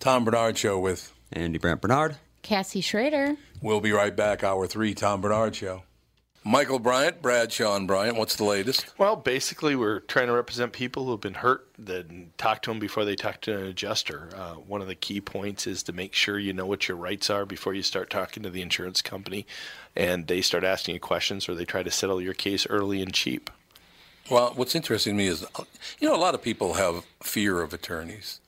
Tom Barnard Show with Andy Brant Barnard. Cassie Schrader. We'll be right back. Hour three, Tom Barnard Show. Michael Bryant, Bradshaw and Bryant. What's the latest? Well, basically, we're trying to represent people who have been hurt, then talk to them before they talk to an adjuster. Uh, one of the key points is to make sure you know what your rights are before you start talking to the insurance company and they start asking you questions or they try to settle your case early and cheap. Well, what's interesting to me is, you know, a lot of people have fear of attorneys.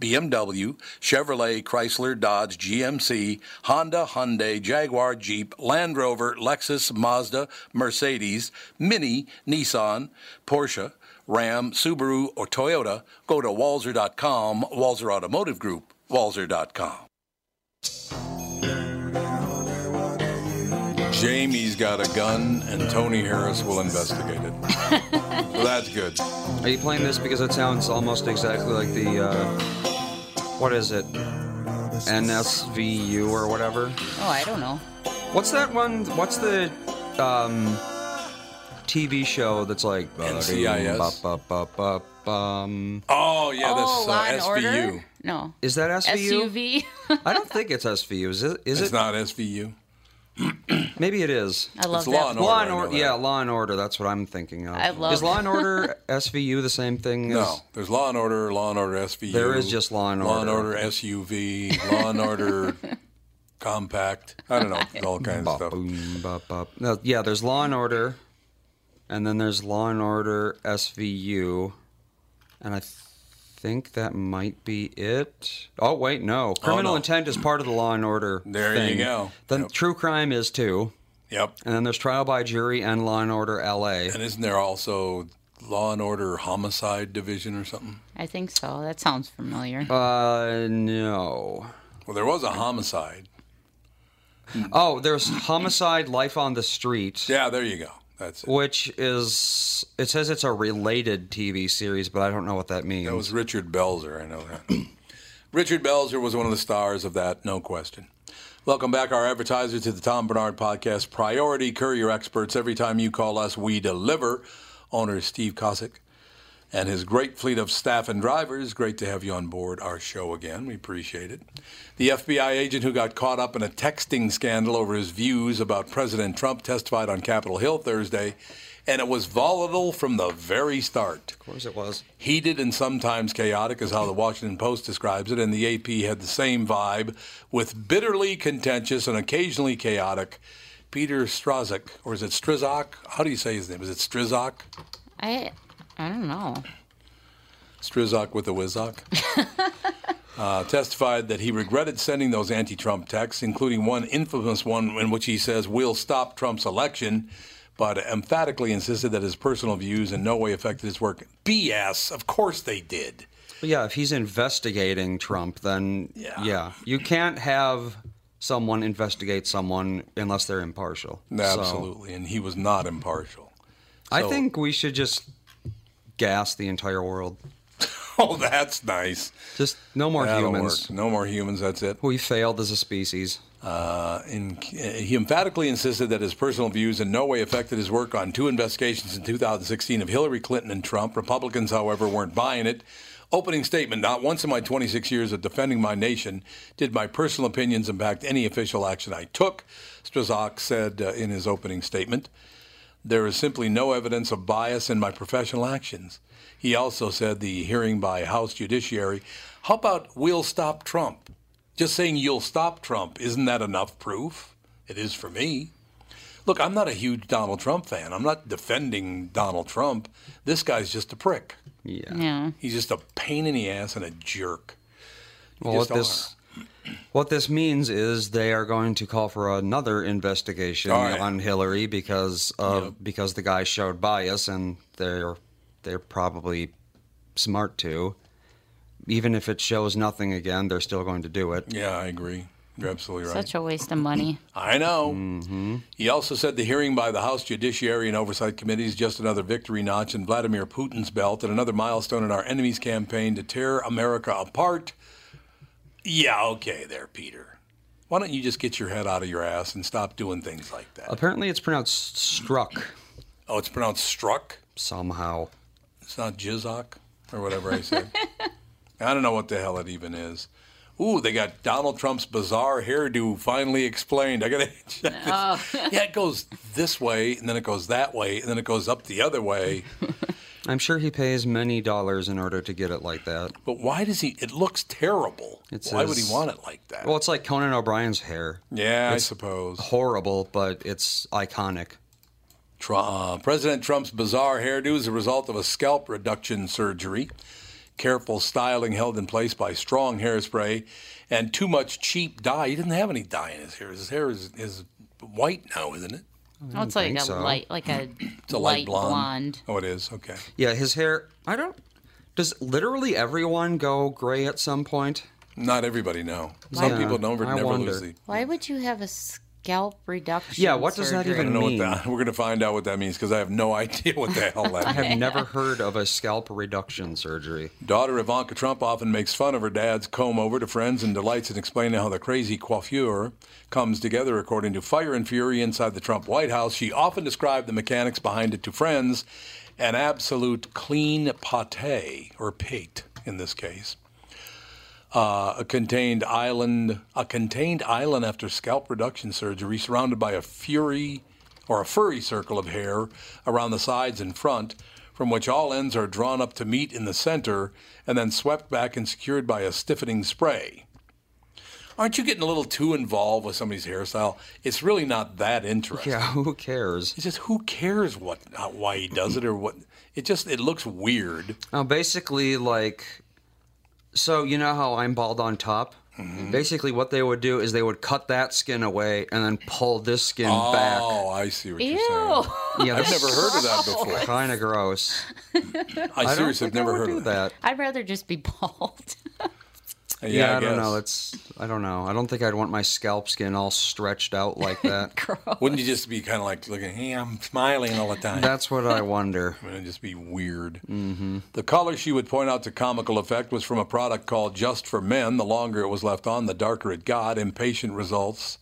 BMW, Chevrolet, Chrysler, Dodge, GMC, Honda, Hyundai, Jaguar, Jeep, Land Rover, Lexus, Mazda, Mercedes, Mini, Nissan, Porsche, Ram, Subaru, or Toyota, go to walser.com, Walser Automotive Group, walser.com. Jamie's got a gun, and Tony Harris will investigate it. so that's good. Are you playing this because it sounds almost exactly like the uh, what is it? NSVU or whatever. Oh, I don't know. What's that one? What's the um, TV show that's like NCIS? Ba, ba, ba, ba, bum. Oh, yeah, oh, that's uh, SVU. Order? No. Is that SVU? SUV? I don't think it's SVU. Is it? Is It's it? not SVU. Maybe it is. I love It's that. Law and Order. Law and know Order. that. Yeah, Law and Order. That's what I'm thinking of. I love Is Law and Order SVU the same thing? No, As, there's Law and Order, Law and Order SVU. There is just Law and Order. Law and Order. Order SUV, Law and Order Compact. I don't know, all kinds of stuff. boom, bop, bop. No, yeah, there's Law and Order, and then there's Law and Order SVU, and I think that might be it. Oh wait, no, Criminal no. Intent is part of the Law and Order. There you go. Then Yep. True Crime is too, Yep. and then there's Trial by Jury and Law and Order LA. And isn't there also Law and Order Homicide Division or something? I think so. That sounds familiar. Uh, no. Well, there was a homicide. Oh, there's Homicide: Life on the Street. Yeah, there you go. That's it. Which is, it says it's a related TV series, but I don't know what that means. That was Richard Belzer. I know that. Richard Belzer was one of the stars of that, no question. Welcome back, our advertiser, to the Tom Barnard Podcast. Priority Courier Experts. Every time you call us, we deliver. owner Steve Kosick, and his great fleet of staff and drivers. Great to have you on board our show again. We appreciate it. The FBI agent who got caught up in a texting scandal over his views about President Trump testified on Capitol Hill Thursday, and it was volatile from the very start. Of course it was. Heated and sometimes chaotic is how the Washington Post describes it, and the AP had the same vibe with bitterly contentious and occasionally chaotic Peter Strzok, or is it Strizak? How do you say his name? Is it Strizak? I I don't know. Strizak with a Wizok, uh, testified that he regretted sending those anti Trump texts, including one infamous one in which he says, We'll stop Trump's election, but emphatically insisted that his personal views in no way affected his work. BS. Of course they did. Yeah, if he's investigating Trump, then Yeah. yeah, you can't have someone investigate someone unless they're impartial. So, Absolutely. And he was not impartial. I think we should just gas the entire world. Oh, that's nice. Just no more That'll humans. work. No more humans. That's it. We failed as a species. Uh, in, he emphatically insisted that his personal views in no way affected his work on two investigations in 2016 of Hillary Clinton and Trump. Republicans, however, weren't buying it. Opening statement Not once in my 26 years of defending my nation did my personal opinions impact any official action I took, Strazak said uh, in his opening statement. There is simply no evidence of bias in my professional actions. He also said the hearing by House Judiciary, how about we'll stop Trump? Just saying you'll stop Trump, isn't that enough proof? It is for me. Look, I'm not a huge Donald Trump fan. I'm not defending Donald Trump. This guy's just a prick. Yeah. Yeah. He's just a pain in the ass and a jerk. You Well, just what this what this means is they are going to call for another investigation All right. on Hillary because of because the guy showed bias, and they're they're probably smart to. Even if it shows nothing again, they're still going to do it. Yeah, I agree. You're absolutely right. Such a waste of money. I know. Mm-hmm. He also said the hearing by the House Judiciary and Oversight Committee is just another victory notch in Vladimir Putin's belt and another milestone in our enemy's campaign to tear America apart. Yeah, okay, there, Peter. Why don't you just get your head out of your ass and stop doing things like that? Apparently, it's pronounced struck Oh, it's pronounced struck? somehow. It's not Jizok or whatever I said. I don't know what the hell it even is. Ooh, they got Donald Trump's bizarre hairdo finally explained. I gotta check this. Yeah, it goes this way, and then it goes that way, and then it goes up the other way. I'm sure he pays many dollars in order to get it like that. But why does he? It looks terrible. It why would he want it like that? Well, it's like Conan O'Brien's hair. yeah, I suppose. Horrible, but it's iconic. Tru- uh, President Trump's bizarre hairdo is a result of a scalp reduction surgery, careful styling held in place by strong hairspray, and too much cheap dye. He didn't have any dye in his hair. His hair is, is white now, isn't it? Oh, it's like a so. light, like a, It's a light, blonde. Oh, it is. Okay. Yeah, his hair. I don't. Does literally everyone go gray at some point? Not everybody know. Some Yeah, people don't I never wonder. lose the. Why would you have a scalp reduction? Yeah, what does that surgery? I even don't know mean? what that. We're going to find out what that means because I have no idea what the hell that I have never heard of a scalp reduction surgery. Daughter Ivanka Trump often makes fun of her dad's comb over to friends and delights in explaining how the crazy coiffure comes together. According to Fire and Fury inside the Trump White House, she often described the mechanics behind it to friends an absolute clean pate, or pate in this case. Uh, a contained island, a contained island after scalp reduction surgery, surrounded by a fury or a furry circle of hair around the sides and front, from which all ends are drawn up to meet in the center and then swept back and secured by a stiffening spray. Aren't you getting a little too involved with somebody's hairstyle? It's really not that interesting. Yeah, who cares? It's just who cares what, uh, why he does it or what. It just it looks weird. Uh, basically, like, so you know how I'm bald on top? Mm-hmm. Basically, what they would do is they would cut that skin away and then pull this skin back. Oh, I see what you're saying. Yeah, I've never heard of that before. Kind of gross. I I seriously have never heard of that. that. I'd rather just be bald. Yeah, Yeah, I, guess. don't know. It's I don't know. I don't think I'd want my scalp skin all stretched out like that. Wouldn't you just be kind of like looking, hey, I'm smiling all the time? That's what I wonder. Wouldn't It'd just be weird. Mm-hmm. The color she would point out to comical effect was from a product called Just for Men. The longer it was left on, the darker it got. Impatient results.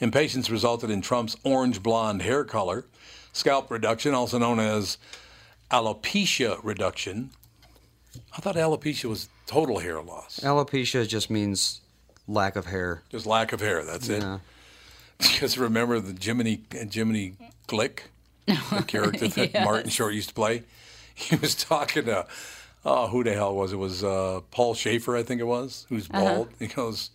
Impatience resulted in Trump's orange blonde hair color. Scalp reduction, also known as alopecia reduction. I thought alopecia was total hair loss, Alopecia just means lack of hair. just lack of hair. That's Yeah. it. Just remember the Jiminy Jiminy Glick, the character that Martin Short used to play. He was talking to, oh, who the hell was it? It was uh, Paul Shaffer, I think it was, who's bald. He goes,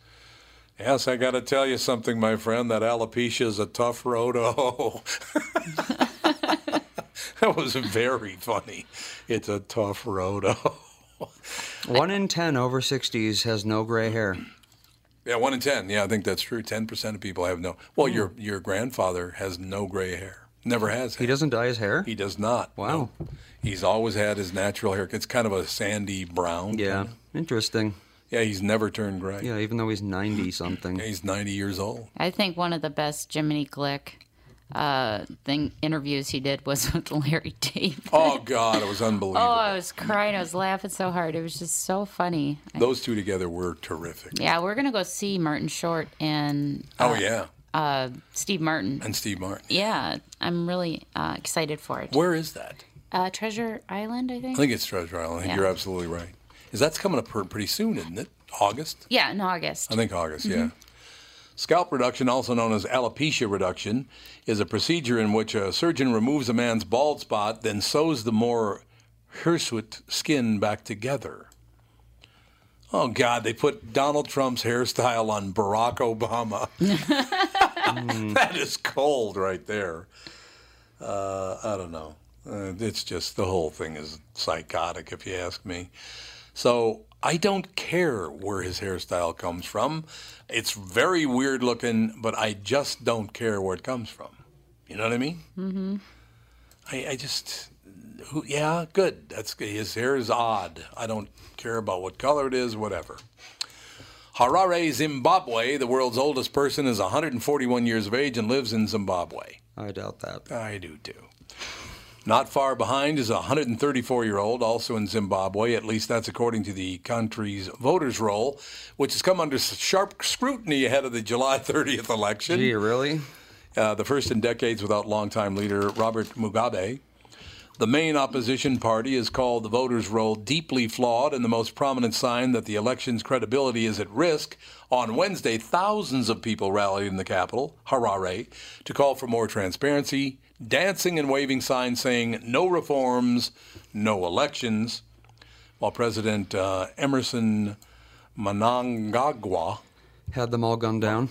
"Yes, I got to tell you something, my friend. That alopecia is a tough road Oh, that was very funny. It's a tough road to hoe. One in ten over 60s has no gray hair. Yeah, one in ten. Yeah, I think that's true. Ten percent of people have no. Well, your your grandfather has no gray hair. Never has. He doesn't dye his hair? He does not. Wow. No. He's always had his natural hair. It's kind of a sandy brown. Yeah. kinda. Interesting. Yeah, he's never turned gray. Yeah, even though he's 90 something. He's 90 years old. I think one of the best Jiminy Glick uh, thing interviews he did was with Larry David. Oh God, it was unbelievable. Oh, I was crying. I was laughing so hard. It was just so funny. Those two together were terrific. Yeah, we're gonna go see Martin Short and Oh yeah, uh, Steve Martin. and Steve Martin. Yeah, I'm really uh, excited for it. Where is that? Uh, Treasure Island, I think. I think it's Treasure Island. I think Yeah. you're absolutely right. Is that's coming up pretty soon, isn't it? August. Yeah, in August. I think August, yeah. Scalp reduction, also known as alopecia reduction, is a procedure in which a surgeon removes a man's bald spot, then sews the more hirsute skin back together. Oh, God, they put Donald Trump's hairstyle on Barack Obama. that is cold right there. Uh, I don't know. Uh, it's just the whole thing is psychotic, if you ask me. So I don't care where his hairstyle comes from. It's very weird looking, but I just don't care where it comes from. You know what I mean? Mm-hmm. I, I just, who, yeah, good. That's good. His hair is odd. I don't care about what color it is, whatever. Harare, Zimbabwe, the world's oldest person, is 141 years of age and lives in Zimbabwe. I doubt that. I do too. Not far behind is a 134 year old, also in Zimbabwe. At least that's according to the country's voters' roll, which has come under sharp scrutiny ahead of the July 30th election. Gee, really? Uh, the first in decades without longtime leader Robert Mugabe. The main opposition party has called the voters' roll deeply flawed and the most prominent sign that the election's credibility is at risk. On Wednesday, thousands of people rallied in the capital, Harare, to call for more transparency, dancing and waving signs saying no reforms, no elections, while President uh, Emmerson Mnangagwa Had them all gunned down?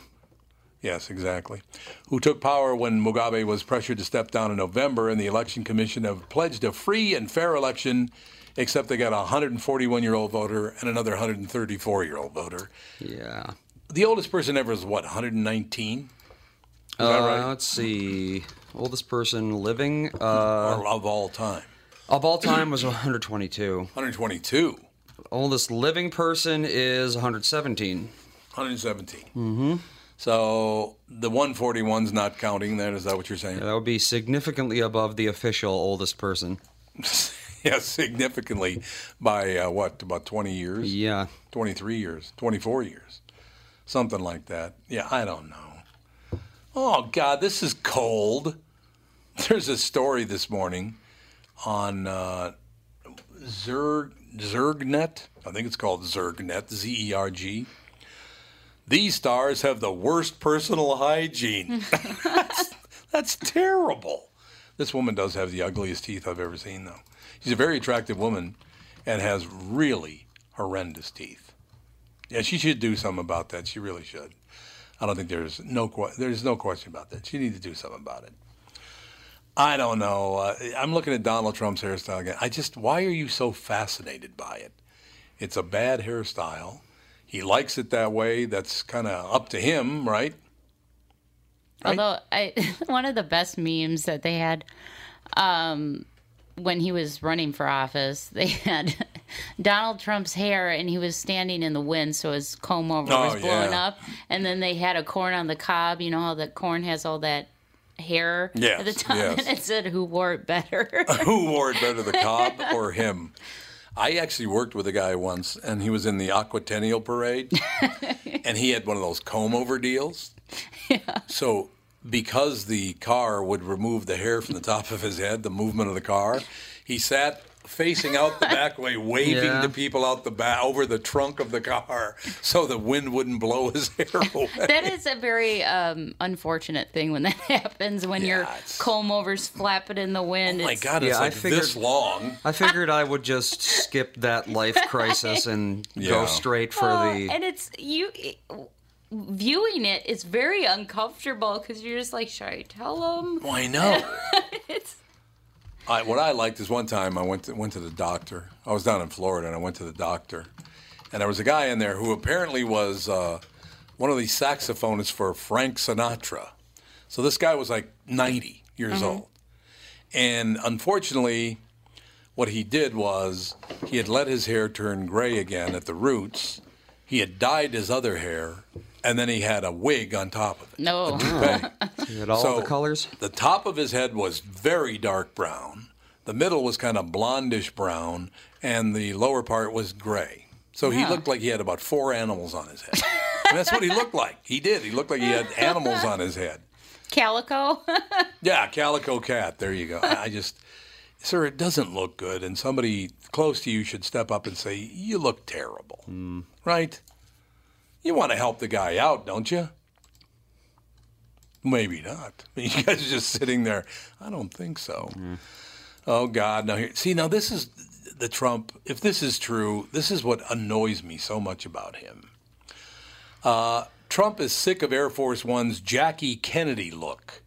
Yes, exactly. Who took power when Mugabe was pressured to step down in November, and the Election Commission have pledged a free and fair election, except they got a 141 year old voter and another 134 year old voter. Yeah. The oldest person ever is what, 119? Is that Uh, right? Let's see. Oldest person living uh, or of all time? of all time was 122. 122. Oldest living person is 117. 117. Mm-hmm. So the 141's not counting then, is that what you're saying? That would be significantly above the official oldest person. yes, significantly by uh, what, about 20 years? Yeah. 23 years, 24 years, something like that. Yeah, I don't know. Oh, God, this is cold. There's a story this morning on uh, Zerg, Zergnet. I think it's called Zergnet, Z E R G. These stars have the worst personal hygiene. that's, that's terrible. This woman does have the ugliest teeth I've ever seen, though. She's a very attractive woman and has really horrendous teeth. Yeah, she should do something about that. She really should. I don't think there's no there's no question about that. She needs to do something about it. I don't know. Uh, I'm looking at Donald Trump's hairstyle again. I just why are you so fascinated by it? It's a bad hairstyle. He likes it that way. That's kind of up to him, right? Right? Although I, one of the best memes that they had um, when he was running for office, they had Donald Trump's hair, and he was standing in the wind, so his comb over Oh, was blowing yeah. up. And then they had a corn on the cob. You know how the corn has all that hair Yes, at the time, yes. and it said, "Who wore it better?" Who wore it better, the cob or him? I actually worked with a guy once, and he was in the Aquatennial Parade, and he had one of those comb over deals. So, because the car would remove the hair from the top of his head, the movement of the car, he sat facing out the back way, waving Yeah. to people out the back over the trunk of the car, so the wind wouldn't blow his hair away. That is a very um, unfortunate thing when that happens. When your Yeah, it's- comb overs flapping in the wind. oh my God, it's Yeah, I like this long. I figured I would just skip that life crisis and Yeah. go straight for Oh, the. and it's you viewing it it is very uncomfortable because you're just like, should I tell them? Well, I know. It's I, what I liked is one time I went to, went to the doctor. I was down in Florida and I went to the doctor, and there was a guy in there who apparently was uh, one of these saxophonists for Frank Sinatra. So this guy was like 90 years old, and unfortunately, what he did was he had let his hair turn gray again at the roots. He had dyed his other hair, and then he had a wig on top of it. no. a toupee. You had all So, the colors. The top of his head was very dark brown. The middle was kind of blondish brown, and the lower part was gray. So he looked like he had about four animals on his head. And that's what he looked like. He did. He looked like he had animals on his head. Calico. Yeah, calico cat. There you go. I I just, sir, it doesn't look good, and somebody close to you should step up and say, "You look terrible." Right? You want to help the guy out, don't you? Maybe not. You guys are just sitting there. I don't think so. Oh God! Now here, see, now this is the Trump. If this is true, this is what annoys me so much about him. Uh, Trump is sick of Air Force One's Jackie Kennedy look.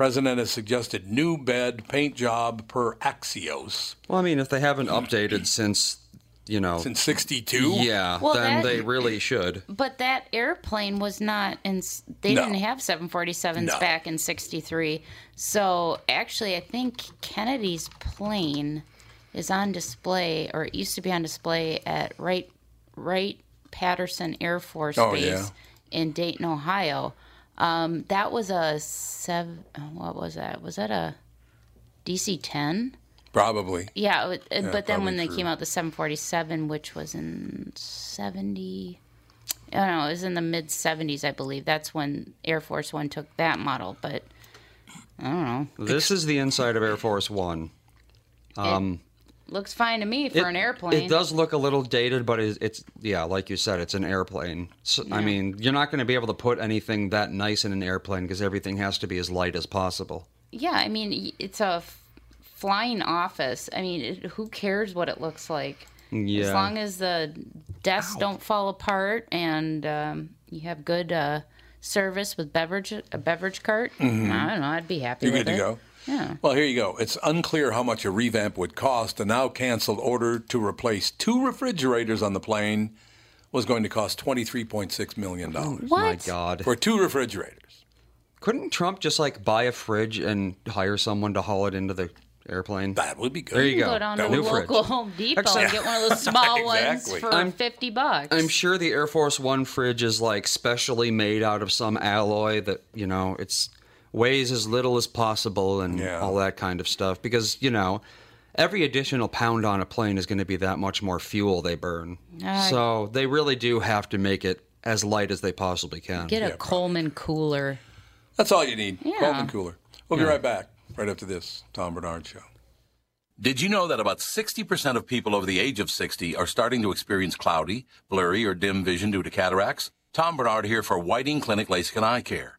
President has suggested new bed paint job per Axios Well, I mean, if they haven't updated hmm. since, you know, since '62. yeah, Well, then that- they really should. But that airplane was not, and they No. didn't have 747s No. back in '63. So actually, I think Kennedy's plane is on display, or it used to be on display at Wright Wright Patterson Air Force Oh, Base yeah. in Dayton, Ohio. Um, that was a seven. What was that? Was that a DC-10? probably. Yeah, it, it- but then probably when they true. came out the 747, which was in 70, I don't know, it was in the mid 70s, I believe. That's when Air Force One took that model. But I don't know. This is the inside of Air Force One. Looks fine to me for an airplane. It does look a little dated, but it's, it's yeah, like you said, it's an airplane. So, I mean, you're not going to be able to put anything that nice in an airplane because everything has to be as light as possible. Yeah, I mean, it's a f- flying office. I mean, it, who cares what it looks like? Yeah. As long as the desks don't fall apart and um, you have good uh, service with beverage a beverage cart, I don't know. I'd be happy You're with good to it. go. Yeah. Well, here you go. It's unclear how much a revamp would cost. A now canceled order to replace two refrigerators on the plane was going to cost $23.6 million What? My God, for two refrigerators. couldn't Trump just like buy a fridge and hire someone to haul it into the airplane? That would be good. There you You go. go down That to the New fridge. local Home Depot Except- and get one of those small Exactly. ones for I'm- 50 bucks. I'm sure the Air Force One fridge is like specially made out of some alloy that you know it's weighs as little as possible and Yeah. all that kind of stuff because you know every additional pound on a plane is going to be that much more fuel they burn. Ah, so they really do have to make it as light as they possibly can. Get a Coleman cooler. That's all you need. Yeah. Coleman Cooler. We'll be right back right after this Tom Barnard Show. Did you know that about 60% of people over the age of 60 are starting to experience cloudy, blurry, or dim vision due to cataracts? Tom Barnard here for Whiting Clinic LASIK and Eye Care.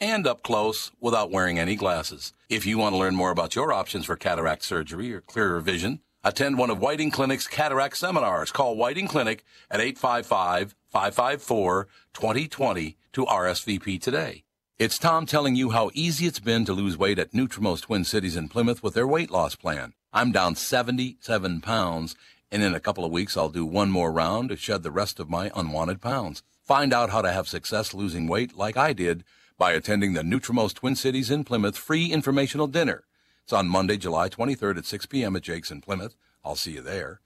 and up close without wearing any glasses. If you want to learn more about your options for cataract surgery or clearer vision, attend one of Whiting Clinic's cataract seminars. Call Whiting Clinic at 855-554-2020 to RSVP today. It's Tom telling you how easy it's been to lose weight at Nutrimost Twin Cities in Plymouth with their weight loss plan. I'm down 77 pounds, and in a couple of weeks I'll do one more round to shed the rest of my unwanted pounds. Find out how to have success losing weight like I did by attending the Nutrimost Twin Cities in Plymouth free informational dinner. It's on Monday, July 23rd at 6 p.m. at Jake's in Plymouth. I'll see you there.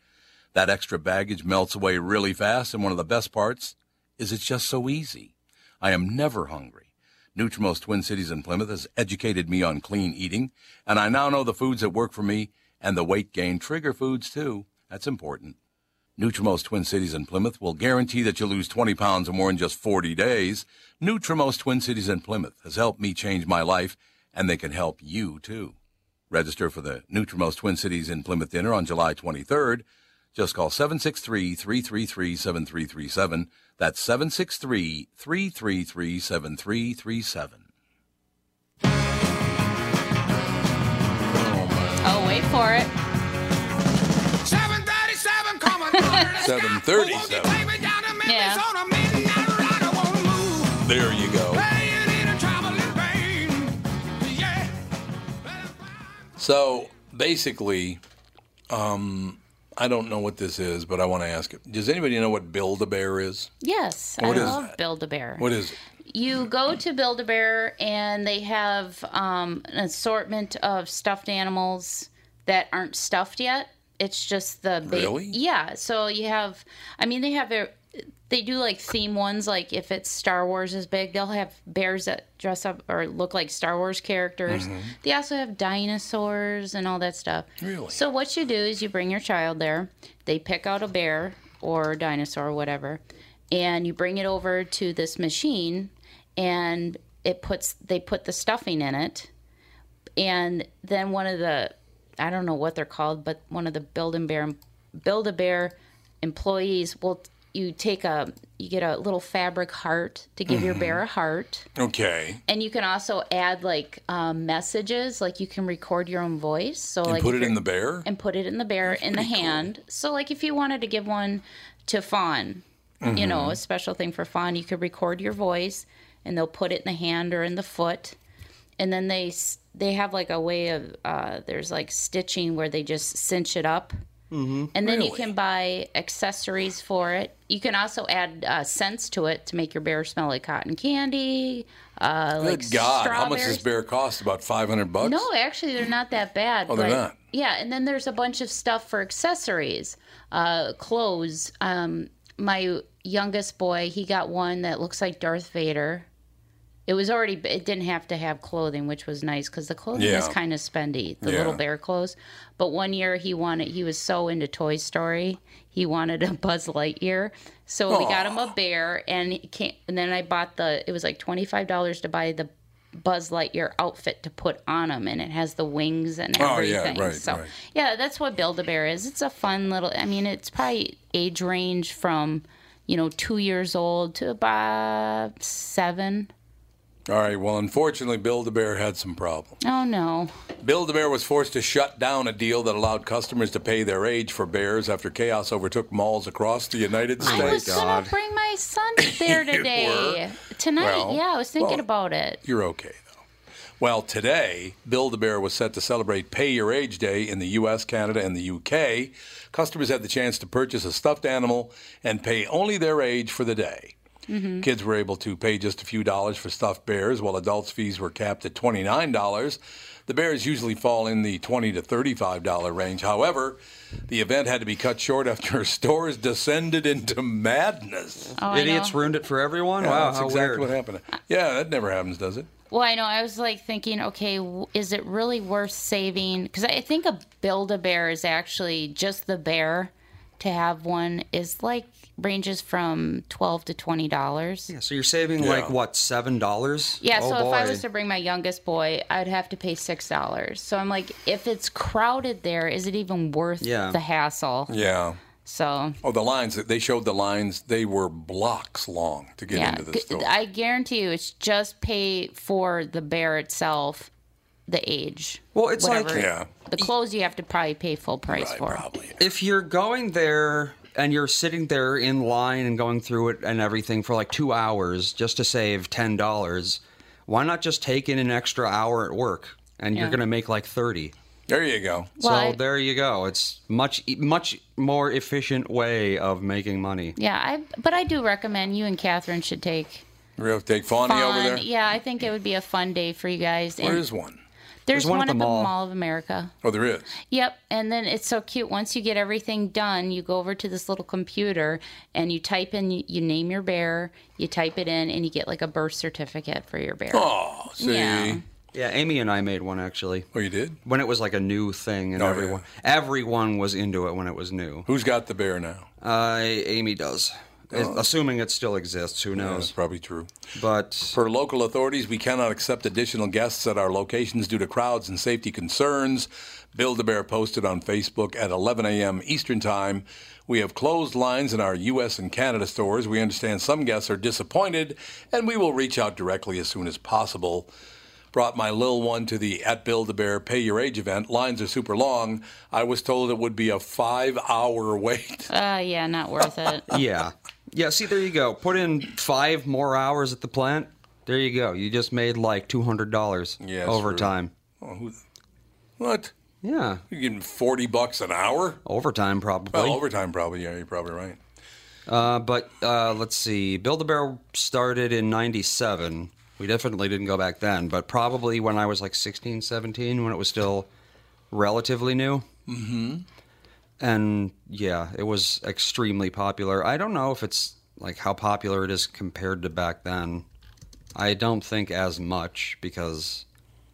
That extra baggage melts away really fast, and one of the best parts is it's just so easy. I am never hungry. Nutrimost Twin Cities in Plymouth has educated me on clean eating, and I now know the foods that work for me and the weight gain trigger foods too. That's important. Nutrimost Twin Cities in Plymouth will guarantee that you lose 20 pounds or more in just 40 days. Nutrimost Twin Cities in Plymouth has helped me change my life, and they can help you too. Register for the Nutrimost Twin Cities in Plymouth dinner on July 23rd. Just call 763 333 7337. That's 763 333 7337. Oh, wait for it. 737 coming. 737. Yeah. There you go. So basically, um, I don't know what this is, but I want to ask it. Does anybody know what Build a Bear is? Yes, What I is love? Build a Bear. What is it? You go to Build a Bear and they have um, an assortment of stuffed animals that aren't stuffed yet. It's just the ba- Really? yeah. So you have, I mean, they have their, they do like theme ones. Like if it's Star Wars is big, they'll have bears that dress up or look like Star Wars characters. Mm-hmm. They also have dinosaurs and all that stuff. Really? So what you do is you bring your child there. They pick out a bear or dinosaur or whatever, and you bring it over to this machine, and it puts they put the stuffing in it, and then one of the I don't know what they're called, but one of the Build and Bear Build a Bear employees will you take a you get a little fabric heart to give your bear a heart Okay. and you can also add like um, messages like you can record your own voice so And like put it in the bear? and put it in the bear in the hand so like if you wanted to give one to fawn you Mm-hmm. know a special thing for fawn you could record your voice and they'll put it in the hand or in the foot and then they they have like a way of uh, there's like stitching where they just cinch it up and then you can buy accessories for it. You can also add uh, scents to it to make your bear smell like cotton candy. Uh, Good like God. How much does bear cost? About 500 bucks? No, actually, they're not that bad. Oh, they're not? Yeah, and then there's a bunch of stuff for accessories, uh, clothes. Um, my youngest boy, he got one that looks like Darth Vader. It was already. It didn't have to have clothing, which was nice because the clothing is kind of spendy. The Yeah. little bear clothes. But one year he wanted. He was so into Toy Story. He wanted a Buzz Lightyear. So we got him a bear, and he came, and then I bought the. It was like twenty five dollars to buy the Buzz Lightyear outfit to put on him, and it has the wings and everything. Oh, yeah, right, so right. yeah, that's what Build a Bear is. It's a fun little. I mean, it's probably age range from you know two years old to about seven. All right. Well, unfortunately, Build a Bear had some problems. Oh no. Build a Bear was forced to shut down a deal that allowed customers to pay their age for bears after chaos overtook malls across the United States. I was States. gonna bring my son there today. Tonight, Well, yeah, I was thinking well, about it. You're okay, though. Well, today, Build a Bear was set to celebrate Pay Your Age Day in the U.S., Canada, and the U.K. Customers had the chance to purchase a stuffed animal and pay only their age for the day. Mm-hmm. Kids were able to pay just a few dollars for stuffed bears, while adults' fees were capped at $29. The bears usually fall in the 20 to $35 range. However, the event had to be cut short after stores descended into madness. Oh, Idiots ruined it for everyone. Yeah, wow, that's how exactly weird. what happened. Yeah, that never happens, does it? Well, I know. I was like thinking, okay, is it really worth saving? Because I think a Build a Bear is actually just the bear. To have one is like ranges from twelve to twenty dollars. Yeah, so you're saving like what seven dollars? Yeah, oh, so boy. if I was to bring my youngest boy, I'd have to pay six dollars. So I'm like, if it's crowded there, is it even worth Yeah. the hassle? Yeah. So Oh, the lines they showed the lines. They were blocks long to get yeah, into the store. I guarantee you, it's just pay for the bear itself, the age. Well, it's like- Yeah. The clothes you have to probably pay full price Right, for. probably. if you're going there and you're sitting there in line and going through it and everything for like two hours just to save ten dollars, why not just take in an extra hour at work and you're going to make like thirty? There you go. Well, so I- there you go. It's much much more efficient way of making money. Yeah, I but I do recommend you and Catherine should take We're take Fawny over there. Yeah, I think it would be a fun day for you guys. And Where's one? There's, one one, at the at mall. the Mall of America. Oh, there is. Yep, and then it's so cute. Once you get everything done, you go over to this little computer and you type in, you name your bear, you type it in, and you get like a birth certificate for your bear. Oh, see. Yeah. Yeah, Amy and I made one actually. Oh, you did? When it was like a new thing and Oh, yeah. everyone everyone was into it when it was new. Who's got the bear now? Uh, Amy does. Assuming it still exists, who That's knows? probably true. But for local authorities, we cannot accept additional guests at our locations due to crowds and safety concerns. Build a Bear posted on Facebook at 11 a.m. Eastern Time. We have closed lines in our U.S. and Canada stores. We understand some guests are disappointed, and we will reach out directly as soon as possible. Brought my lil one to the at Build a Bear Pay Your Age event. Lines are super long. I was told it would be a five hour wait. Uh, yeah, not worth it. yeah, yeah. See, there you go. Put in five more hours at the plant. There you go. You just made like two hundred dollars Yeah, overtime. Oh, who, what? Yeah, You're getting 40 bucks an hour? overtime probably. Well, overtime probably. Yeah, you're probably right. Uh, but uh, let's see. Build a Bear started in 97. We definitely didn't go back then, but probably when I was like 16, 17, when it was still relatively new. Mm-hmm. And yeah, it was extremely popular. I don't know if it's like how popular it is compared to back then. I don't think as much because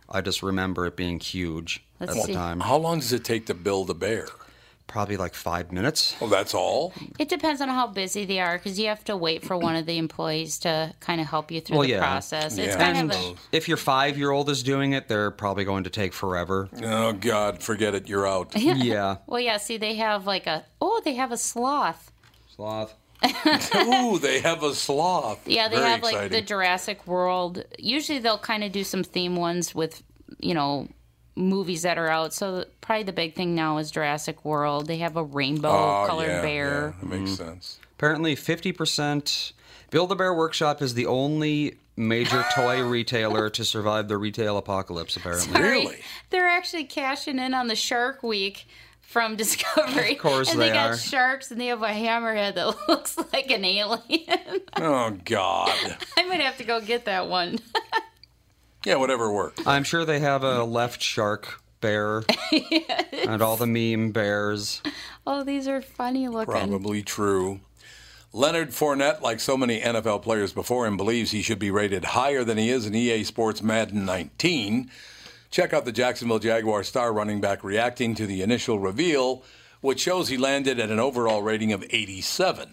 I just remember it being huge Let's at see. the time. How long does it take to build a bear? Probably like five minutes. Oh, that's all? It depends on how busy they are because you have to wait for one of the employees to kind of help you through Well, the yeah. process. It's Yeah. kind And of a, if your five year old is doing it, they're probably going to take forever. Oh, God, forget it. You're out. yeah. well, yeah. See, they have like a oh, they have a sloth. Sloth. Ooh, they have a sloth. Yeah, they Very have like the. Jurassic World. Usually, they'll kind of do some theme ones with you know movies that are out. So probably the big thing now is Jurassic World. They have a rainbow Oh, colored yeah, bear. Yeah, that makes mm-hmm. sense. Apparently, 50%. Build a Bear Workshop is the only major toy retailer to survive the retail apocalypse, apparently. Sorry. Really? They're actually cashing in on the Shark Week from Discovery. Of course and they, they got are. sharks and they have a hammerhead that looks like an alien. Oh, God. I might have to go get that one. Yeah, whatever works. I'm sure they have a left shark bear and all the meme bears. oh, these are funny looking. Probably true. Leonard Fournette, like so many NFL players before him, believes he should be rated higher than he is in EA Sports Madden 19. Check out the Jacksonville Jaguar star running back reacting to the initial reveal, which shows he landed at an overall rating of 87.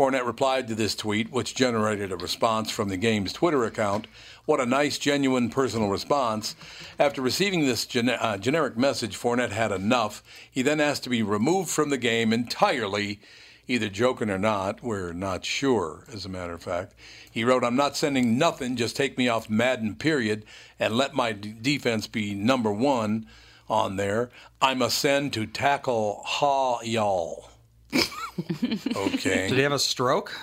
Fournette replied to this tweet, which generated a response from the game's Twitter account. What a nice, genuine, personal response. After receiving this uh, generic message, Fournette had enough. He then asked to be removed from the game entirely, either joking or not. We're not sure, as a matter of fact. He wrote, I'm not sending nothing, just take me off Madden, period, and let my d- defense be number one on there. I'm a send to tackle ha y'all. okay. Did he have a stroke?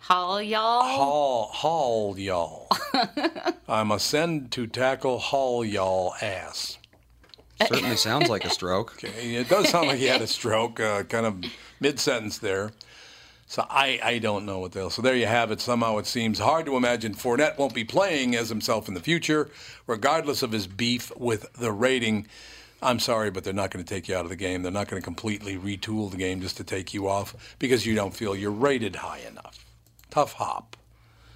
Haul y'all. Haul, haul y'all. I'm a send to tackle haul y'all ass. Certainly sounds like a stroke. Okay, It does sound like he had a stroke, uh, kind of mid sentence there. So I, I don't know what the hell. So there you have it. Somehow it seems hard to imagine Fournette won't be playing as himself in the future, regardless of his beef with the rating. I'm sorry, but they're not going to take you out of the game. They're not going to completely retool the game just to take you off because you don't feel you're rated high enough. Tough hop.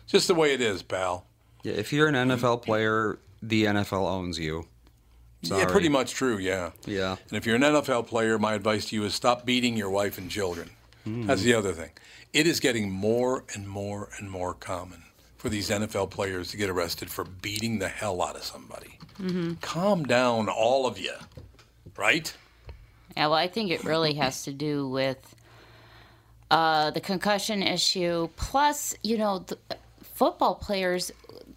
Just the way it is, pal. Yeah, if you're an NFL player, the NFL owns you. Sorry. Yeah, pretty much true, yeah. Yeah. And if you're an NFL player, my advice to you is stop beating your wife and children. That's hmm. the other thing. It is getting more and more and more common for these NFL players to get arrested for beating the hell out of somebody. Calm down, all of you. Right? Yeah, well, I think it really has to do with uh, the concussion issue. Plus, you know, the football players,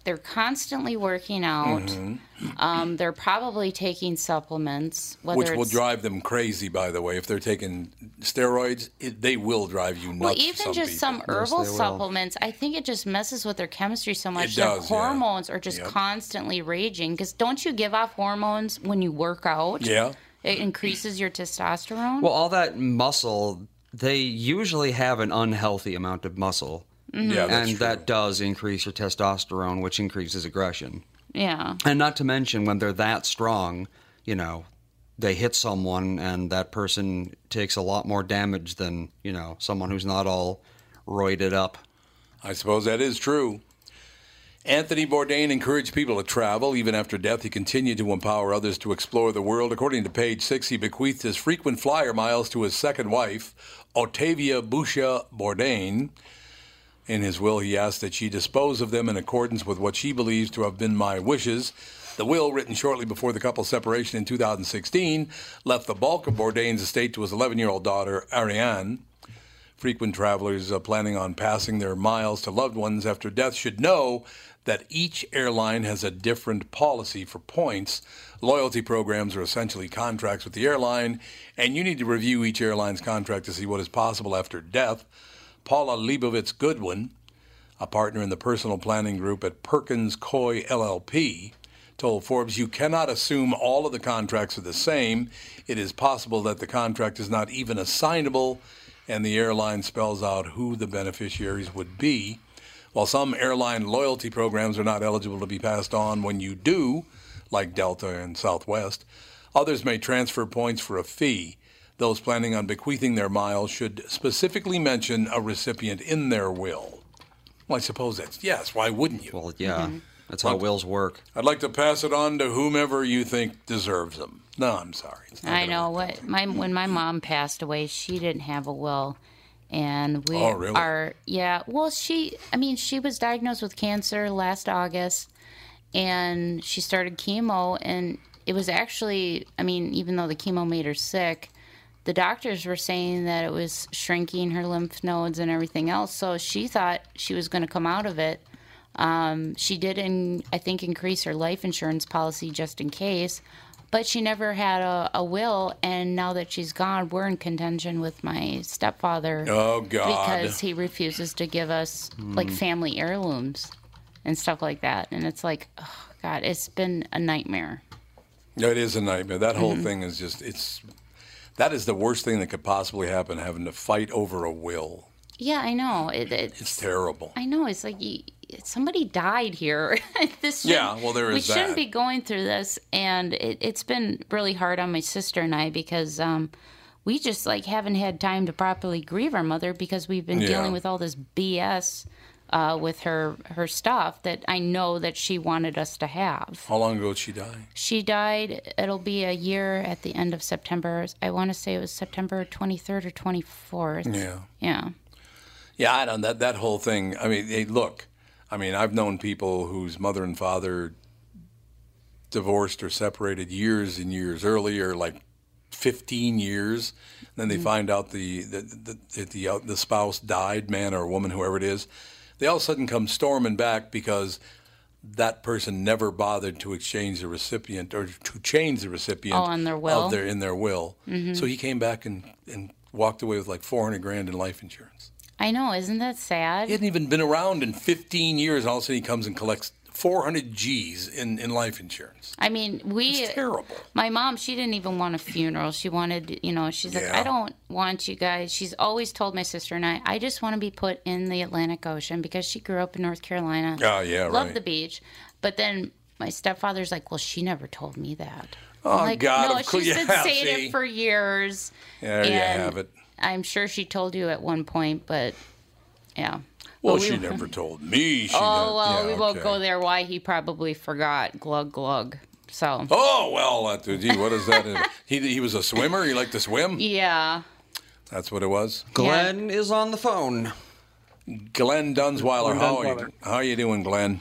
they're constantly working out. Mm-hmm. Um, they're probably taking supplements. Whether Which will it's, drive them crazy, by the way. If they're taking steroids, it, they will drive you nuts. Well, even some just people. some herbal they will. supplements, I think it just messes with their chemistry so much. It Their does, yeah. hormones are just Yep. constantly raging. Because don't you give off hormones when you work out? Yeah. It increases your testosterone. Well, all that muscle, they usually have an unhealthy amount of muscle. Mm-hmm. Yeah, and true. that does increase your testosterone, which increases aggression. Yeah. And not to mention when they're that strong, you know, they hit someone and that person takes a lot more damage than, you know, someone who's not all roided up. I suppose that is true. Anthony Bourdain encouraged people to travel. Even after death, he continued to empower others to explore the world. According to page six, he bequeathed his frequent flyer miles to his second wife, Ottavia Busia Bourdain. In his will, he asked that she dispose of them in accordance with what she believes to have been my wishes. The will, written shortly before the couple's separation in 2016, left the bulk of Bourdain's estate to his 11 year old daughter, Ariane. Frequent travelers uh, planning on passing their miles to loved ones after death should know that each airline has a different policy for points. Loyalty programs are essentially contracts with the airline, and you need to review each airline's contract to see what is possible after death. Paula Leibovitz Goodwin, a partner in the personal planning group at Perkins Coie LLP, told Forbes, You cannot assume all of the contracts are the same. It is possible that the contract is not even assignable, and the airline spells out who the beneficiaries would be. While some airline loyalty programs are not eligible to be passed on when you do, like Delta and Southwest, others may transfer points for a fee. Those planning on bequeathing their miles should specifically mention a recipient in their will. Well, I suppose that's yes. Why wouldn't you? Well, yeah, mm-hmm. that's how wills work. I'd like to pass it on to whomever you think deserves them. No, I'm sorry. I know what my when my mom passed away, she didn't have a will, and we Oh, really? are yeah. Well, she I mean she was diagnosed with cancer last August, and she started chemo, and it was actually I mean even though the chemo made her sick, the doctors were saying that it was shrinking her lymph nodes and everything else. So she thought she was going to come out of it. Um, she did, in, I think, increase her life insurance policy just in case, but she never had a, a will. And now that she's gone, we're in contention with my stepfather Oh God. because he refuses to give us like family heirlooms and stuff like that. And it's like, oh, God, it's been a nightmare. No, it is a nightmare. That Mm-hmm. whole thing is just it's that is the worst thing that could possibly happen having to fight over a will. Yeah, I know. It, It's it's terrible. I know. It's like you, somebody died here. this Yeah, well, there we is shouldn't be going through this, and it, it's been really hard on my sister and I because um, we just like haven't had time to properly grieve our mother because we've been Yeah. dealing with all this BS uh, with her her stuff that I know that she wanted us to have. How long ago did she die? She died. It'll be a year at the end of September. I want to say it was September 23rd or 24th. Yeah. Yeah. Yeah, I don't that that whole thing. I mean, hey, look. I mean, I've known people whose mother and father divorced or separated years and years earlier, like 15 years. Then they find out the the the, the, the, uh, the spouse died, man or woman, whoever it is. They all of a sudden come storming back because that person never bothered to exchange the recipient or to change the recipient Oh, on their will? of their in their will. Mm-hmm. So he came back and, and walked away with like 400 grand in life insurance. I know. Isn't that sad? He hadn't even been around in 15 years, and all of a sudden he comes and collects 400 G's in, in life insurance. I mean, we. It's terrible. My mom, she didn't even want a funeral. She wanted, you know, she's like, I don't want you guys. She's always told my sister and I, I just want to be put in the Atlantic Ocean because she grew up in North Carolina. Oh, yeah, Love right. the beach. But then my stepfather's like, well, she never told me that. Oh, I'm like, God, no, she's been saying see? it for years. There you have it. I'm sure she told you at one point, but yeah. Well, But we- she never told me. She Oh, did- well, yeah, we won't okay. go there. Why he probably forgot. Glug, glug. So, Oh, well, that, gee, what is that? he, he was a swimmer? He liked to swim? yeah. That's what it was? Glenn is on the phone. Glenn Dunzweiler. Glenn How are, you, Dunzweiler. how are you doing, Glenn?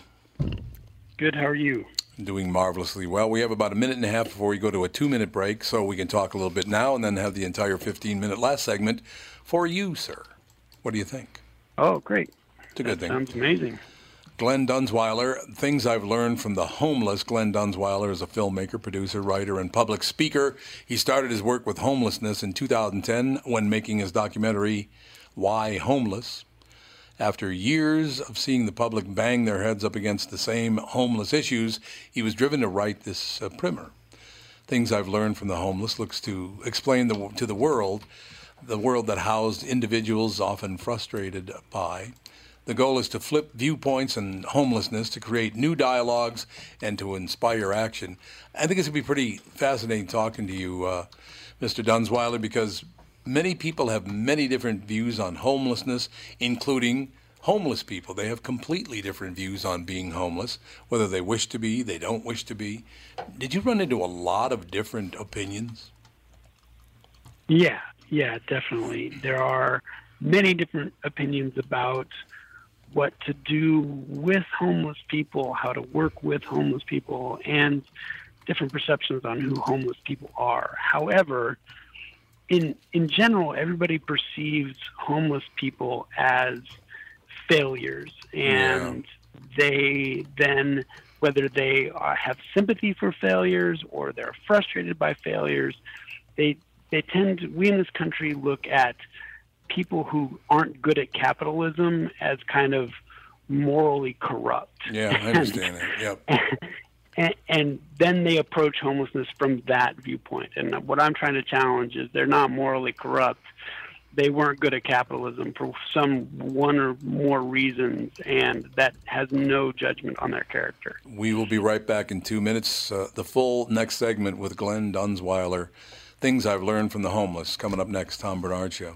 Good. How are you? Doing marvelously well. We have about a minute and a half before we go to a two minute break, so we can talk a little bit now and then have the entire 15 minute last segment for you, sir. What do you think? Oh, great. It's a good thing. Sounds amazing. Glenn Dunzweiler, things I've learned from the homeless. Glenn Dunzweiler is a filmmaker, producer, writer, and public speaker. He started his work with homelessness in 2010 when making his documentary, Why Homeless. After years of seeing the public bang their heads up against the same homeless issues, he was driven to write this uh, primer. Things I've learned from the homeless looks to explain the, to the world, the world that housed individuals often frustrated by The goal is to flip viewpoints and homelessness to create new dialogues and to inspire action. I think it's going to be pretty fascinating talking to you, uh, Mr. Dunzweiler, because many people have many different views on homelessness, including homeless people. They have completely different views on being homeless, whether they wish to be, they don't wish to be. Did you run into a lot of different opinions? Yeah, yeah, definitely. There are many different opinions about what to do with homeless people, how to work with homeless people, and different perceptions on who homeless people are. However, in in general, everybody perceives homeless people as failures, and yeah. they then whether they are, have sympathy for failures or they're frustrated by failures, they they tend to, we in this country look at people who aren't good at capitalism as kind of morally corrupt. Yeah, I understand that. Yep. And, and, then they approach homelessness from that viewpoint. And what I'm trying to challenge is they're not morally corrupt. They weren't good at capitalism for some one or more reasons, and that has no judgment on their character. We will be right back in two minutes. Uh, the full next segment with Glenn Dunzweiler. Things I've learned from the homeless coming up next. Tom Barnard Show.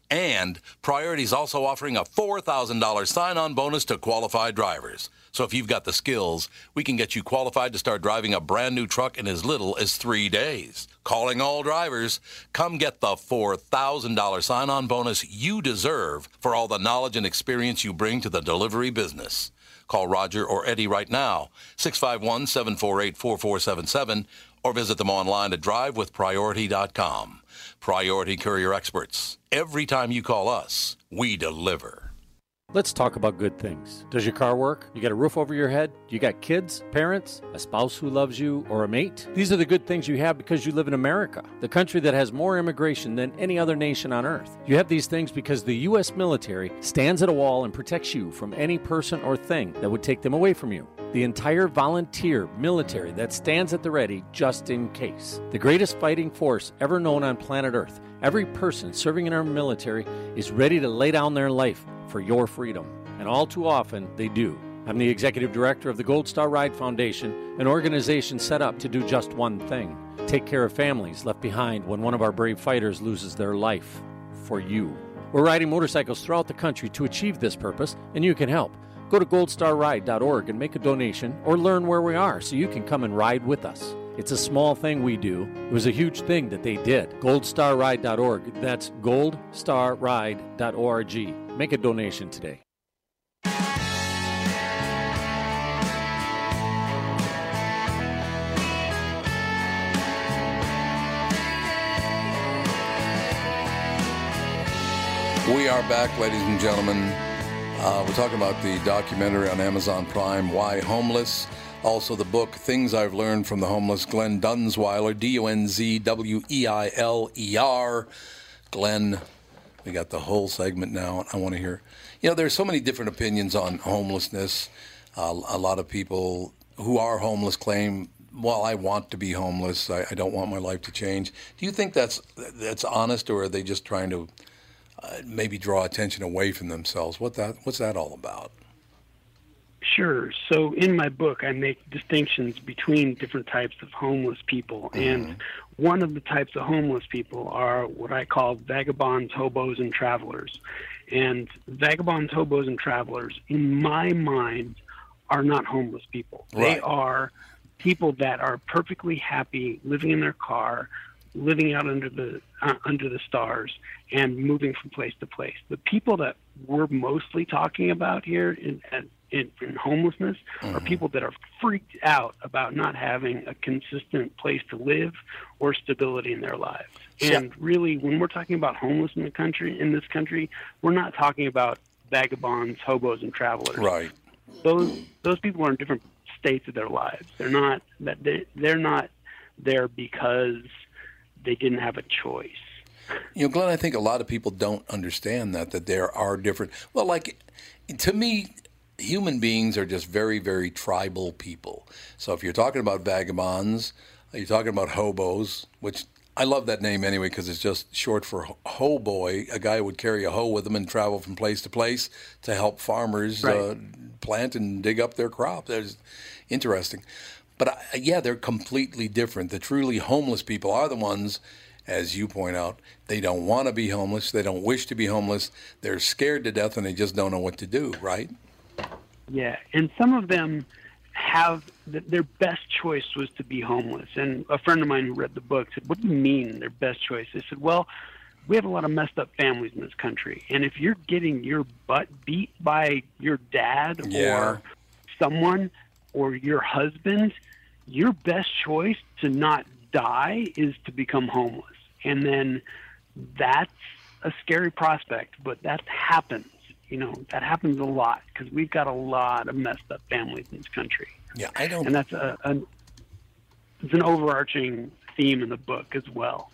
And Priority is also offering a $4,000 sign on bonus to qualified drivers. So if you've got the skills, we can get you qualified to start driving a brand new truck in as little as three days. Calling all drivers, come get the $4,000 sign on bonus you deserve for all the knowledge and experience you bring to the delivery business. Call Roger or Eddie right now, 651 748 4477, or visit them online at drivewithpriority.com. Priority Courier Experts. Every time you call us, we deliver. Let's talk about good things. Does your car work? You got a roof over your head? You got kids, parents, a spouse who loves you, or a mate? These are the good things you have because you live in America, the country that has more immigration than any other nation on earth. You have these things because the U.S. military stands at a wall and protects you from any person or thing that would take them away from you. The entire volunteer military that stands at the ready just in case. The greatest fighting force ever known on planet Earth. Every person serving in our military is ready to lay down their life for your freedom. And all too often, they do. I'm the executive director of the Gold Star Ride Foundation, an organization set up to do just one thing take care of families left behind when one of our brave fighters loses their life. For you. We're riding motorcycles throughout the country to achieve this purpose, and you can help. Go to goldstarride.org and make a donation or learn where we are so you can come and ride with us. It's a small thing we do. It was a huge thing that they did. Goldstarride.org. That's goldstarride.org. Make a donation today. We are back, ladies and gentlemen. Uh, we're talking about the documentary on Amazon Prime, Why Homeless. Also, the book, Things I've Learned from the Homeless, Glenn Dunzweiler, D U N Z W E I L E R. Glenn, we got the whole segment now. I want to hear. You know, there's so many different opinions on homelessness. Uh, a lot of people who are homeless claim, "Well, I want to be homeless. I, I, don't want my life to change." Do you think that's that's honest, or are they just trying to uh, maybe draw attention away from themselves? What that what's that all about? Sure. So in my book, I make distinctions between different types of homeless people. Mm-hmm. And one of the types of homeless people are what I call vagabonds, hobos, and travelers. And vagabonds, hobos, and travelers, in my mind, are not homeless people. Right. They are people that are perfectly happy living in their car, living out under the uh, under the stars, and moving from place to place. The people that we're mostly talking about here in, at in, in homelessness mm-hmm. are people that are freaked out about not having a consistent place to live or stability in their lives. And really, when we're talking about homeless in the country, in this country, we're not talking about vagabonds, hobos, and travelers. Right. those those people are in different states of their lives. They're not that they, they're not there because they didn't have a choice. You know, Glenn, I think a lot of people don't understand that that there are different. Well, like to me, human beings are just very, very tribal people. So if you're talking about vagabonds, you're talking about hobos, which I love that name anyway because it's just short for hoe boy. A guy who would carry a hoe with him and travel from place to place to help farmers Right. uh, plant and dig up their crops. That's interesting. But uh, yeah, they're completely different. The truly homeless people are the ones, as you point out, they don't want to be homeless. They don't wish to be homeless. They're scared to death and they just don't know what to do, right? Yeah, and some of them have th- their best choice was to be homeless. And a friend of mine who read the book said, "What do you mean their best choice?" I said, "Well, we have a lot of messed up families in this country, and if you're getting your butt beat by your dad Yeah. or someone or your husband, your best choice to not die is to become homeless. And then that's a scary prospect, but that happens. You know, that happens a lot because we've got a lot of messed up families in this country. Yeah, I don't. And that's a, a it's an overarching theme in the book as well.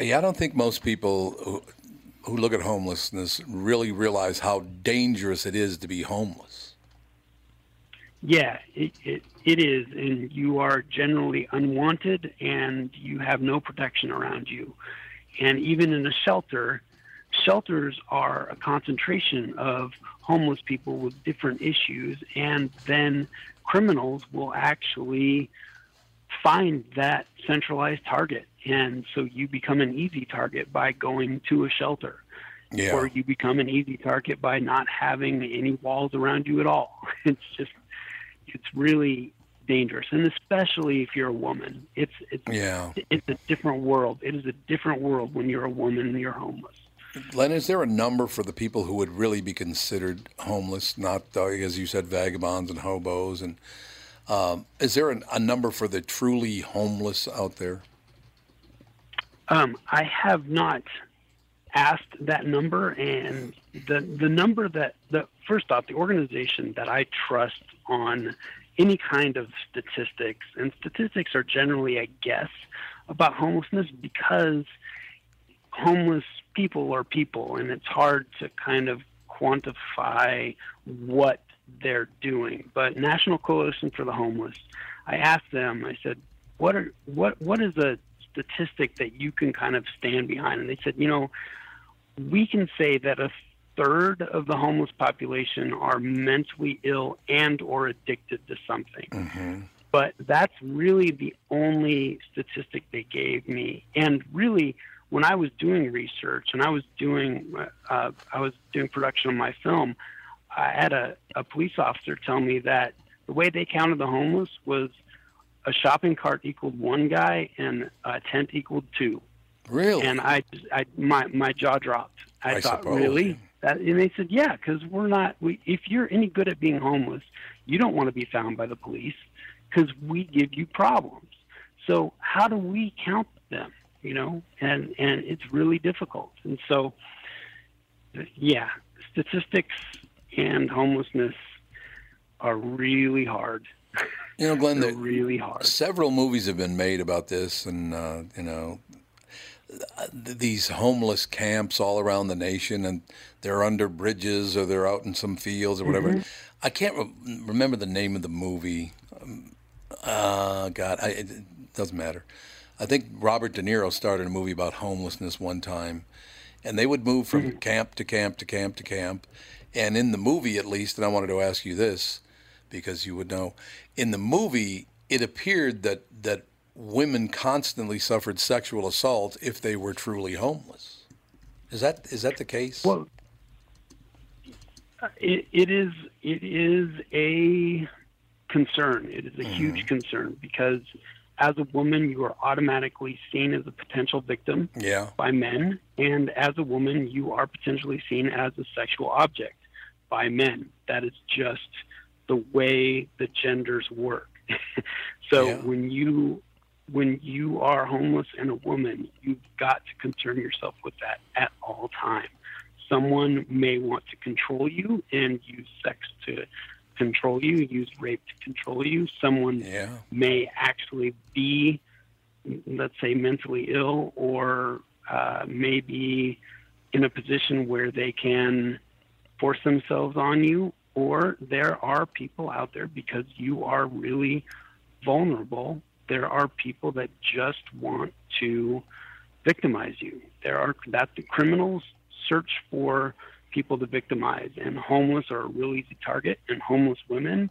Yeah, I don't think most people who, who look at homelessness really realize how dangerous it is to be homeless. Yeah, it, it it is, and you are generally unwanted, and you have no protection around you. And even in a shelter, shelters are a concentration of homeless people with different issues, and then criminals will actually find that centralized target, and so you become an easy target by going to a shelter Yeah. or you become an easy target by not having any walls around you at all. It's just, it's really dangerous, and especially if you're a woman. It's it's Yeah. it's a different world. It is a different world when you're a woman and you're homeless. Len, is there a number for the people who would really be considered homeless, not, uh, as you said, vagabonds and hobos? And um, is there an, a number for the truly homeless out there? Um, I have not asked that number, and the the number that the first off, the organization that I trust on any kind of statistics, and statistics are generally a guess about homelessness because homeless people are people, and it's hard to kind of quantify what they're doing. But National Coalition for the Homeless, I asked them. I said, "What are what what is a statistic that you can kind of stand behind?" And they said, "You know, we can say that a third of the homeless population are mentally ill and or addicted to something." Mm-hmm. but that's really the only statistic they gave me. And really, when I was doing research and I was doing uh, I was doing production on my film, I had a, a police officer tell me that the way they counted the homeless was a shopping cart equaled one guy and a tent equaled two. Really? And I, I my my jaw dropped. I, I thought, suppose, really? That, and they said, yeah, because we're not. We, if you're any good at being homeless, you don't want to be found by the police because we give you problems. So how do we count them? You know, and and it's really difficult. And so, yeah, statistics and homelessness are really hard. You know, Glenn, They're there, really hard. several movies have been made about this, and uh, you know, these homeless camps all around the nation, and they're under bridges or they're out in some fields or whatever. Mm-hmm. I can't re- remember the name of the movie. Um, uh, God, I, it doesn't matter. I think Robert De Niro started a movie about homelessness one time, and they would move from Mm-hmm. camp to camp to camp to camp. And in the movie, at least, and I wanted to ask you this because you would know, in the movie, it appeared that that women constantly suffered sexual assault if they were truly homeless. Is that is that the case? Well, it, it is it is a concern. It is a huge concern because as a woman, you are automatically seen as a potential victim yeah. by men, and as a woman, you are potentially seen as a sexual object by men. That is just the way the genders work. so Yeah. when you when you are homeless and a woman, you've got to concern yourself with that at all times. Someone may want to control you and use sex to control you, use rape to control you. Someone Yeah. may actually be, let's say, mentally ill or uh, maybe in a position where they can force themselves on you, or there are people out there because you are really vulnerable. There are people that just want to victimize you. There are that the criminals search for people to victimize, and homeless are a real easy target, and homeless women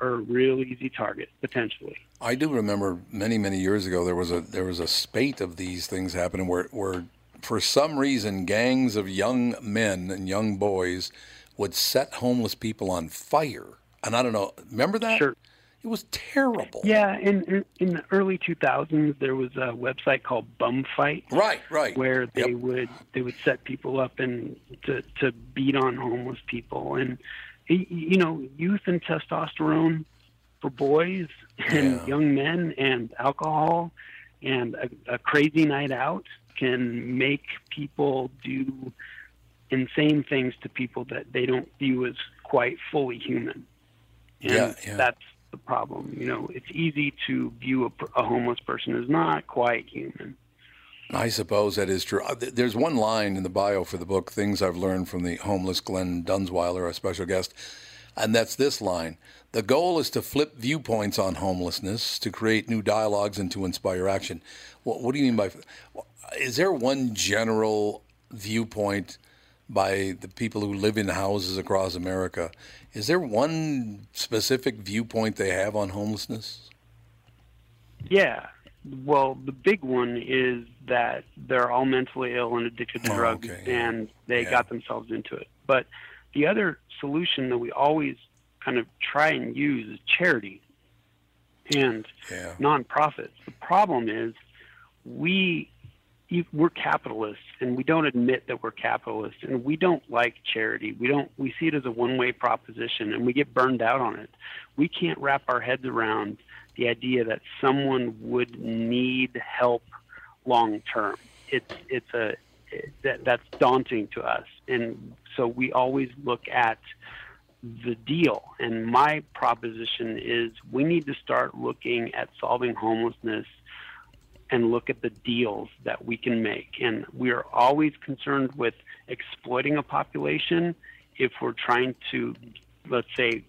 are a real easy target potentially. I do remember many, many years ago there was a there was a spate of these things happening where where for some reason gangs of young men and young boys would set homeless people on fire. And I don't know, remember that? Sure. It was terrible. Yeah, in in, the early 2000s, there was a website called Bum Fight. Right, right. Where they would they would set people up and to to beat on homeless people, and you know, youth and testosterone for boys and young men, and alcohol, and a, a crazy night out can make people do insane things to people that they don't view as quite fully human. And Yeah, yeah. that's the problem. You know, it's easy to view a, a homeless person as not quite human. I suppose that is true. Uh, There's one line in the bio for the book, Things I've Learned from the Homeless Glenn Dunzweiler, our special guest, and that's this line. The goal is to flip viewpoints on homelessness, to create new dialogues, and to inspire action. What, what do you mean by. Is there one general viewpoint by the people who live in houses across America? Is there one specific viewpoint they have on homelessness? Yeah. Well, the big one is that they're all mentally ill and addicted to Oh, drugs, okay. and they Yeah. got themselves into it. But the other solution that we always kind of try and use is charity and Yeah. nonprofits. The problem is we we're capitalists and we don't admit that we're capitalists and we don't like charity. We don't we see it as a one-way proposition and we get burned out on it. We can't wrap our heads around the idea that someone would need help long term. It's it's a that that's daunting to us and so we always look at the deal. And my proposition is we need to start looking at solving homelessness and look at the deals that we can make. And we are always concerned with exploiting a population if we're trying to, let's say,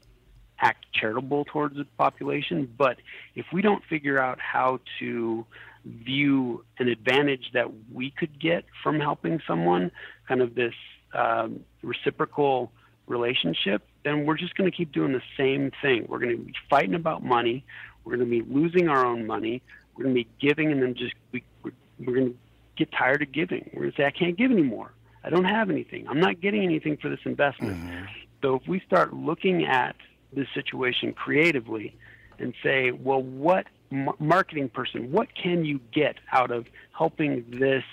act charitable towards the population. But if we don't figure out how to view an advantage that we could get from helping someone, kind of this um, reciprocal relationship, then we're just going to keep doing the same thing. We're going to be fighting about money. We're going to be losing our own money. We're going to be giving, and then just we, we're, we're going to get tired of giving. We're going to say, I can't give anymore. I don't have anything. I'm not getting anything for this investment. Mm-hmm. So if we start looking at this situation creatively and say, well, what marketing person, what can you get out of helping this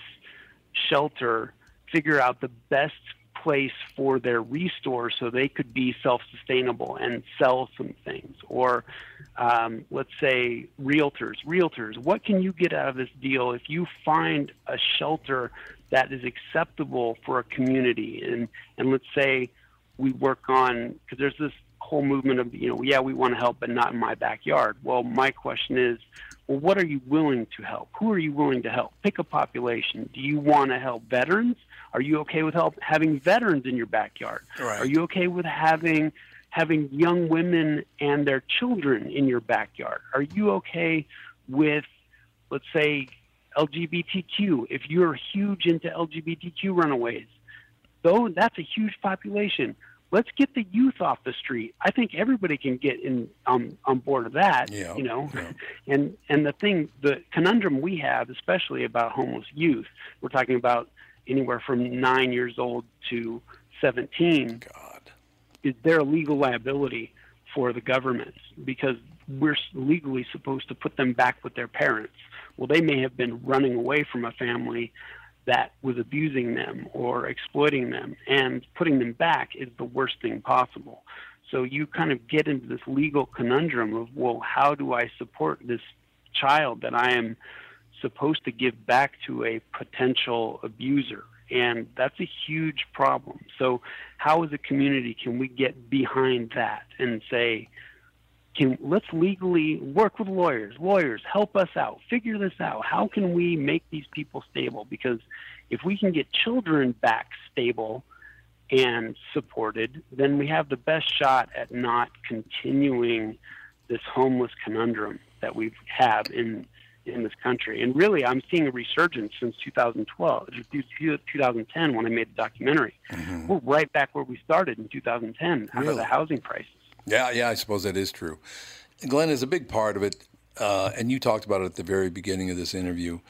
shelter figure out the best place for their restore so they could be self-sustainable and sell some things. Or um, let's say realtors realtors what can you get out of this deal if you find a shelter that is acceptable for a community? And and let's say we work on because there's this whole movement of you know yeah we want to help but not in my backyard. Well my question is well what are you willing to help? Who are you willing to help? Pick a population. Do you want to help veterans? Are you okay with help having veterans in your backyard? Right. are you okay with having having young women and their children in your backyard? Are you okay with let's say LGBTQ if you're huge into LGBTQ runaways though that's a huge population. Let's get the youth off the street. I think everybody can get in um, on board of that. Yeah, You know, yeah. and and the thing, the conundrum we have, especially about homeless youth, we're talking about anywhere from nine years old to seventeen. God. Is there a legal liability for the government because we're legally supposed to put them back with their parents? Well, they may have been running away from a family that was abusing them or exploiting them, and putting them back is the worst thing possible. So you kind of get into this legal conundrum of, well, how do I support this child that I am supposed to give back to a potential abuser? and that's a huge problem. So, how as a community can we get behind that and say, can let's legally work with lawyers. Lawyers, help us out. Figure this out. How can we make these people stable? Because if we can get children back stable and supported, then we have the best shot at not continuing this homeless conundrum that we have in in this country. And really, I'm seeing a resurgence since 2012, 2010, when I made the documentary. Mm-hmm. We're right back where we started in 2010 out really? of the housing crisis. Yeah, yeah, I suppose that is true. Glenn is a big part of it, uh, and you talked about it at the very beginning of this interview.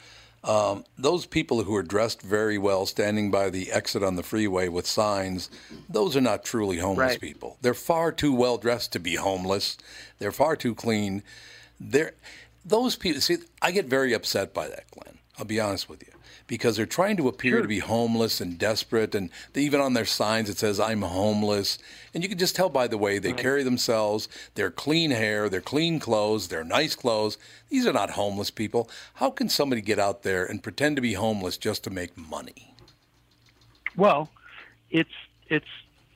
Um, those people who are dressed very well, standing by the exit on the freeway with signs, those are not truly homeless right. people. They're far too well dressed to be homeless. They're far too clean. They're those people. See, I get very upset by that, Glenn. I'll be honest with you because they're trying to appear sure. to be homeless and desperate. And they, even on their signs, it says, I'm homeless. And you can just tell by the way they right. carry themselves. They're clean hair, they're clean clothes, they're nice clothes. These are not homeless people. How can somebody get out there and pretend to be homeless just to make money? Well, it's it's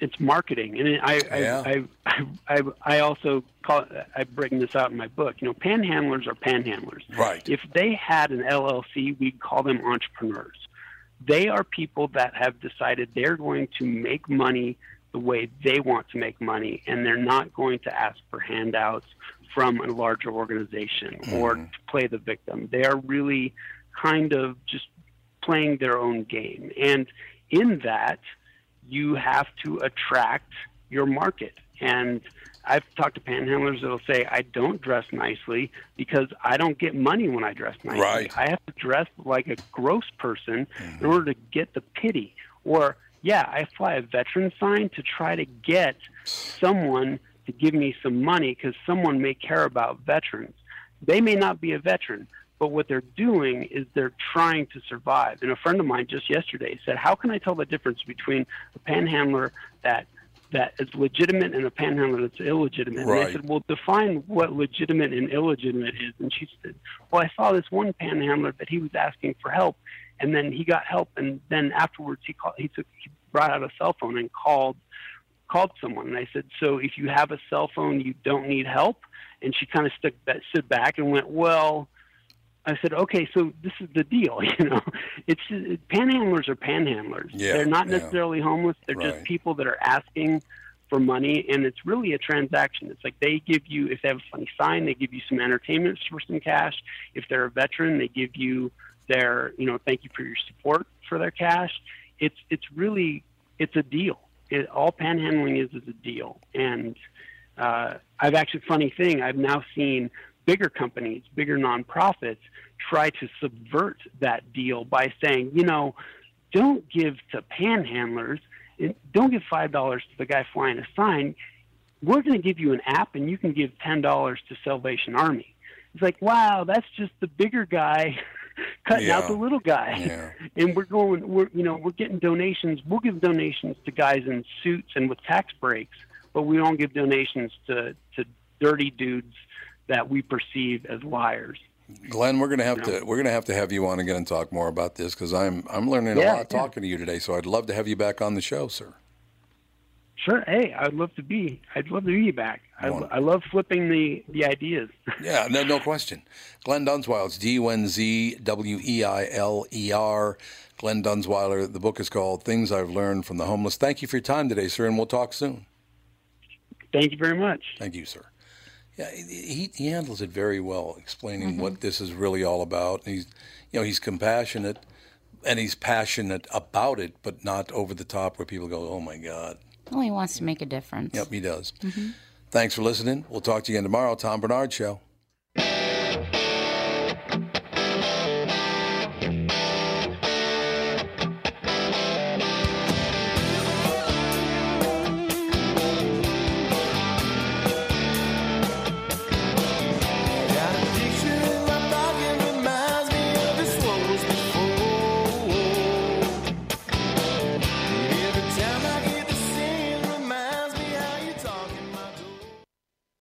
it's marketing, and I yeah. I, I, I I also call I bring this out in my book. You know, panhandlers are panhandlers. Right. If they had an LLC, we'd call them entrepreneurs. They are people that have decided they're going to make money the way they want to make money, and they're not going to ask for handouts from a larger organization mm. or to play the victim. They are really kind of just playing their own game, and in that you have to attract your market. And I've talked to panhandlers that'll say, I don't dress nicely because I don't get money when I dress nicely. Right. I have to dress like a gross person mm-hmm. in order to get the pity. Or, yeah, I fly a veteran sign to try to get someone to give me some money because someone may care about veterans. They may not be a veteran, but what they're doing is they're trying to survive. And a friend of mine just yesterday said, "How can I tell the difference between a panhandler that that is legitimate and a panhandler that's illegitimate?" Right. And I said, "Well, define what legitimate and illegitimate is." And she said, "Well, I saw this one panhandler that he was asking for help, and then he got help, and then afterwards he called, he took he brought out a cell phone and called." called someone and I said, "So if you have a cell phone, you don't need help." And she kind of stuck, stood back and went, "Well, I said, okay, so this is the deal. You know, it's panhandlers are panhandlers. Yeah, they're not yeah. necessarily homeless. They're right. just people that are asking for money, and it's really a transaction. It's like they give you, if they have a funny sign, they give you some entertainment for some cash. If they're a veteran, they give you their, you know, thank you for your support for their cash. It's it's really it's a deal. It, all panhandling is is a deal, and uh, I've actually funny thing. I've now seen bigger companies, bigger nonprofits try to subvert that deal by saying, you know, don't give to panhandlers, don't give five dollars to the guy flying a sign. We're going to give you an app, and you can give ten dollars to Salvation Army. It's like, wow, that's just the bigger guy cutting yeah. out the little guy. Yeah. And we're going, we're you know, we're getting donations. We'll give donations to guys in suits and with tax breaks, but we don't give donations to to dirty dudes that we perceive as liars. Glenn, we're gonna have You know? to we're gonna have to have you on again and talk more about this because I'm I'm learning a lot yeah. talking to you today. So I'd love to have you back on the show, sir. Sure. Hey, I'd love to be. I'd love to be back. I. I love flipping the the ideas. Yeah, no, no question. Glenn Dunzweiler, it's D U N Z W E I L E R. Glenn Dunzweiler. The book is called Things I've Learned from the Homeless. Thank you for your time today, sir, and we'll talk soon. Thank you very much. Thank you, sir. Yeah, he, he handles it very well, explaining Mm-hmm. what this is really all about. And he's, you know, he's compassionate, and he's passionate about it, but not over the top where people go, "Oh my God." Well, he wants to make a difference. Yep, he does. Thanks for listening. We'll talk to you again tomorrow. Tom Barnard Show.